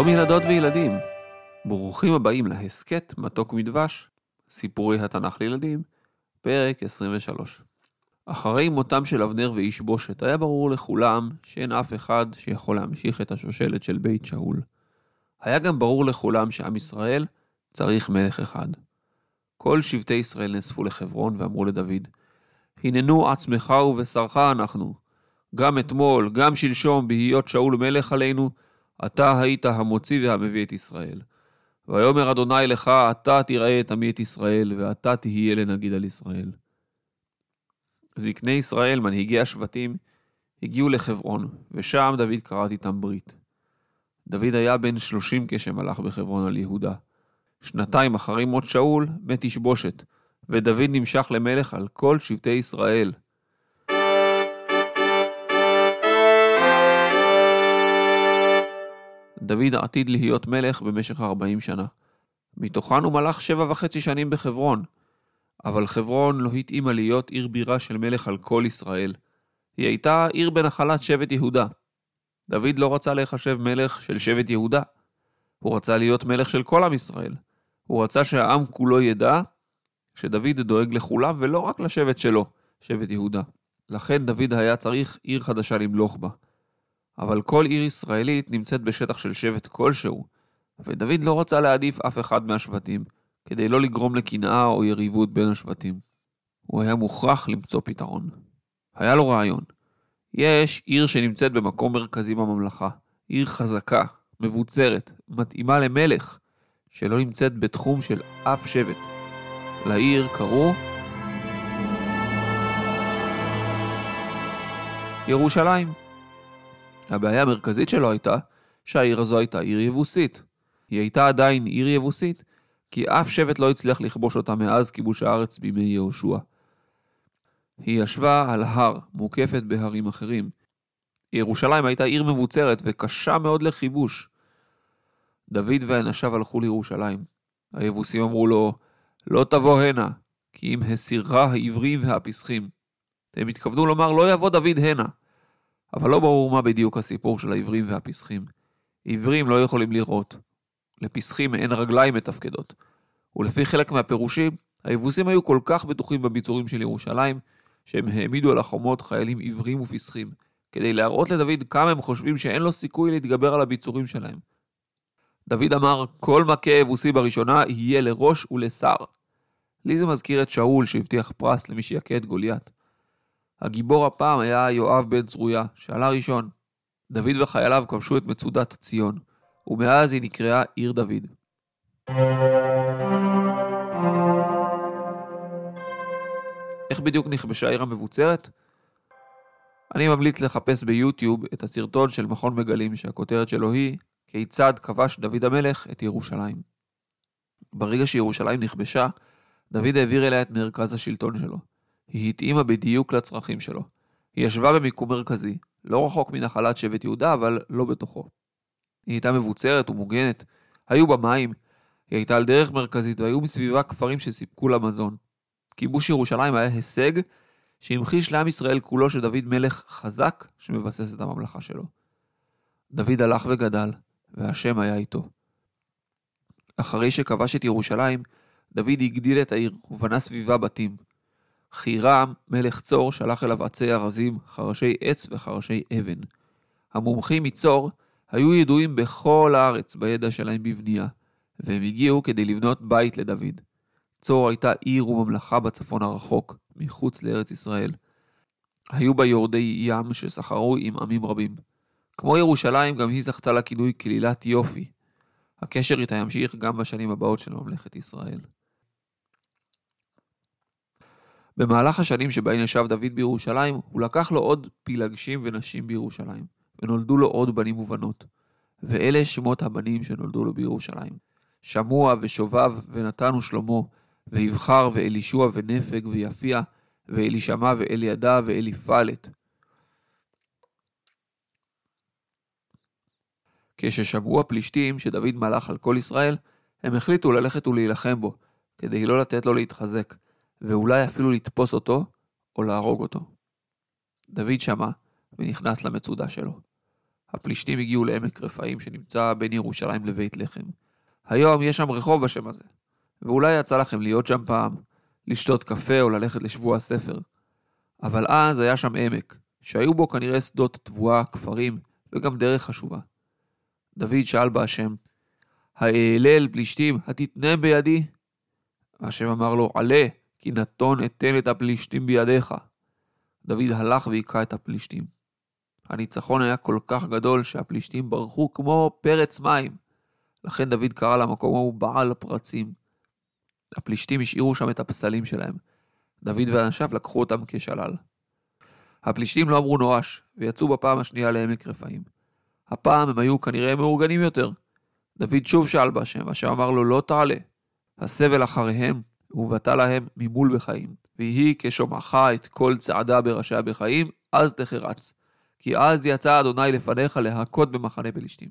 שלום ילדות וילדים, ברוכים הבאים להסכת מתוק מדבש, סיפורי התנ"ך לילדים, פרק 23. אחרי מותם של אבנר ואיש בושת, היה ברור לכולם שאין אף אחד שיכול להמשיך את השושלת של בית שאול. היה גם ברור לכולם שעם ישראל צריך מלך אחד. כל שבטי ישראל נאספו לחברון ואמרו לדוד, הננו עצמך ובשרך אנחנו. גם אתמול, גם שלשום, בהיות שאול מלך עלינו, אתה היית המוציא והמביא את ישראל. ויאמר אדוני לך, אתה תראה את עמי את ישראל, ואתה תהיה לנגיד על ישראל. זקני ישראל, מנהיגי השבטים, הגיעו לחברון, ושם דוד כרת איתם ברית. דוד היה בן שלושים כשמלך בחברון על יהודה. שנתיים אחרי מות שאול, מת בושת, ודוד נמשך למלך על כל שבטי ישראל. דוד עתיד להיות מלך במשך 40 שנה. מתוכן הוא מלך שבע וחצי שנים בחברון. אבל חברון לא התאימה להיות עיר בירה של מלך על כל ישראל. היא הייתה עיר בנחלת שבט יהודה. דוד לא רצה להיחשב מלך של שבט יהודה. הוא רצה להיות מלך של כל עם ישראל. הוא רצה שהעם כולו ידע שדוד דואג לכולם ולא רק לשבט שלו, שבט יהודה. לכן דוד היה צריך עיר חדשה למלוך בה. אבל כל עיר ישראלית נמצאת בשטח של שבט כלשהו, ודוד לא רצה להעדיף אף אחד מהשבטים, כדי לא לגרום לקנאה או יריבות בין השבטים. הוא היה מוכרח למצוא פתרון. היה לו רעיון. יש עיר שנמצאת במקום מרכזי בממלכה, עיר חזקה, מבוצרת, מתאימה למלך, שלא נמצאת בתחום של אף שבט. לעיר קראו ירושלים. הבעיה המרכזית שלו הייתה שהעיר הזו הייתה עיר יבוסית. היא הייתה עדיין עיר יבוסית, כי אף שבט לא הצליח לכבוש אותה מאז כיבוש הארץ בימי יהושע. היא ישבה על הר, מוקפת בהרים אחרים. ירושלים הייתה עיר מבוצרת וקשה מאוד לכיבוש. דוד ואנשיו הלכו לירושלים. היבוסים אמרו לו, לא תבוא הנה, כי אם הסירך העברים והפסחים. הם התכוונו לומר, לא יבוא דוד הנה. אבל לא ברור מה בדיוק הסיפור של העברים והפסחים. עברים לא יכולים לראות. לפסחים אין רגליים מתפקדות. ולפי חלק מהפירושים, היבוסים היו כל כך בטוחים בביצורים של ירושלים, שהם העמידו על החומות חיילים עיוורים ופסחים, כדי להראות לדוד כמה הם חושבים שאין לו סיכוי להתגבר על הביצורים שלהם. דוד אמר, כל מכה יבוסי בראשונה יהיה לראש ולשר. לי זה מזכיר את שאול שהבטיח פרס למי שיכה את גוליית. הגיבור הפעם היה יואב בן צרויה, שעלה ראשון. דוד וחייליו כבשו את מצודת ציון, ומאז היא נקראה עיר דוד. איך בדיוק נכבשה העיר המבוצרת? אני ממליץ לחפש ביוטיוב את הסרטון של מכון מגלים שהכותרת שלו היא כיצד כבש דוד המלך את ירושלים. ברגע שירושלים נכבשה, דוד העביר אליה את מרכז השלטון שלו. היא התאימה בדיוק לצרכים שלו. היא ישבה במיקום מרכזי, לא רחוק מנחלת שבט יהודה, אבל לא בתוכו. היא הייתה מבוצרת ומוגנת, היו בה מים, היא הייתה על דרך מרכזית והיו מסביבה כפרים שסיפקו לה מזון. כיבוש ירושלים היה הישג שהמחיש לעם ישראל כולו שדוד מלך חזק שמבסס את הממלכה שלו. דוד הלך וגדל, והשם היה איתו. אחרי שכבש את ירושלים, דוד הגדיל את העיר ובנה סביבה בתים. חירם, מלך צור, שלח אליו עצי ארזים, חרשי עץ וחרשי אבן. המומחים מצור היו ידועים בכל הארץ בידע שלהם בבנייה, והם הגיעו כדי לבנות בית לדוד. צור הייתה עיר וממלכה בצפון הרחוק, מחוץ לארץ ישראל. היו בה יורדי ים שסחרו עם עמים רבים. כמו ירושלים, גם היא זכתה לכינוי כלילת יופי. הקשר איתה ימשיך גם בשנים הבאות של ממלכת ישראל. במהלך השנים שבהן ישב דוד בירושלים, הוא לקח לו עוד פילגשים ונשים בירושלים, ונולדו לו עוד בנים ובנות. ואלה שמות הבנים שנולדו לו בירושלים. שמוע ושובב ונתן ושלמה, ויבחר ואלישוע ונפג ויפיע, ואלישמע ואלידע ואליפלת. כששמעו הפלישתים שדוד מלך על כל ישראל, הם החליטו ללכת ולהילחם בו, כדי לא לתת לו להתחזק, ואולי אפילו לתפוס אותו או להרוג אותו. דוד שמע ונכנס למצודה שלו. הפלישתים הגיעו לעמק רפאים שנמצא בין ירושלים לבית לחם. היום יש שם רחוב בשם הזה, ואולי יצא לכם להיות שם פעם, לשתות קפה או ללכת לשבוע הספר. אבל אז היה שם עמק, שהיו בו כנראה שדות תבואה, כפרים וגם דרך חשובה. דוד שאל בהשם, האהלל פלישתים, התתנה בידי? השם אמר לו, עלה, כי נתון אתן את הפלישתים בידיך. דוד הלך והיכה את הפלישתים. הניצחון היה כל כך גדול שהפלישתים ברחו כמו פרץ מים. לכן דוד קרא למקום ההוא בעל הפרצים. הפלישתים השאירו שם את הפסלים שלהם. דוד ואנשיו לקחו אותם כשלל. הפלישתים לא אמרו נואש, ויצאו בפעם השנייה לעמק רפאים. הפעם הם היו כנראה מאורגנים יותר. דוד שוב שאל בהשם, אשר אמר לו לא תעלה. הסבל אחריהם, ובאת להם ממול בחיים. ויהי כשומעך את כל צעדה בראשי הבחיים, אז תחרץ. כי אז יצא אדוני לפניך להכות במחנה פלישתים.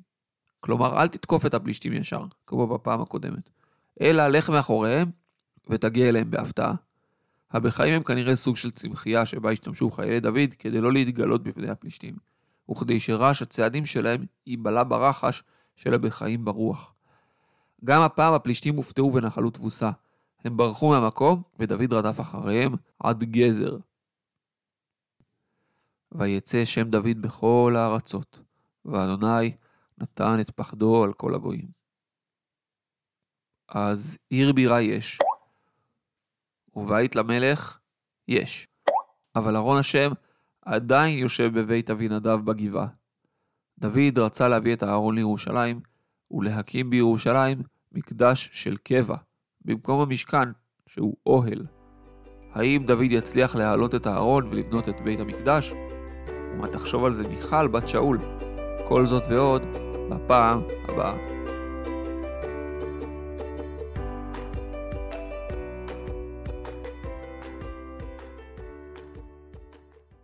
כלומר, אל תתקוף את הפלישתים ישר, כמו בפעם הקודמת, אלא לך מאחוריהם ותגיע אליהם בהפתעה. הבחיים הם כנראה סוג של צמחייה שבה השתמשו חיילי דוד כדי לא להתגלות בפני הפלישתים, וכדי שרעש הצעדים שלהם ייבלע ברחש של הבחיים ברוח. גם הפעם הפלישתים הופתעו ונחלו תבוסה. הם ברחו מהמקום, ודוד רדף אחריהם עד גזר. ויצא שם דוד בכל הארצות, ואדוני נתן את פחדו על כל הגויים. אז עיר בירה יש, ובית למלך יש, אבל ארון השם עדיין יושב בבית אבינדב בגבעה. דוד רצה להביא את הארון לירושלים, ולהקים בירושלים מקדש של קבע, במקום המשכן, שהוא אוהל. האם דוד יצליח להעלות את הארון ולבנות את בית המקדש? ומה תחשוב על זה מיכל בת שאול? כל זאת ועוד בפעם הבאה.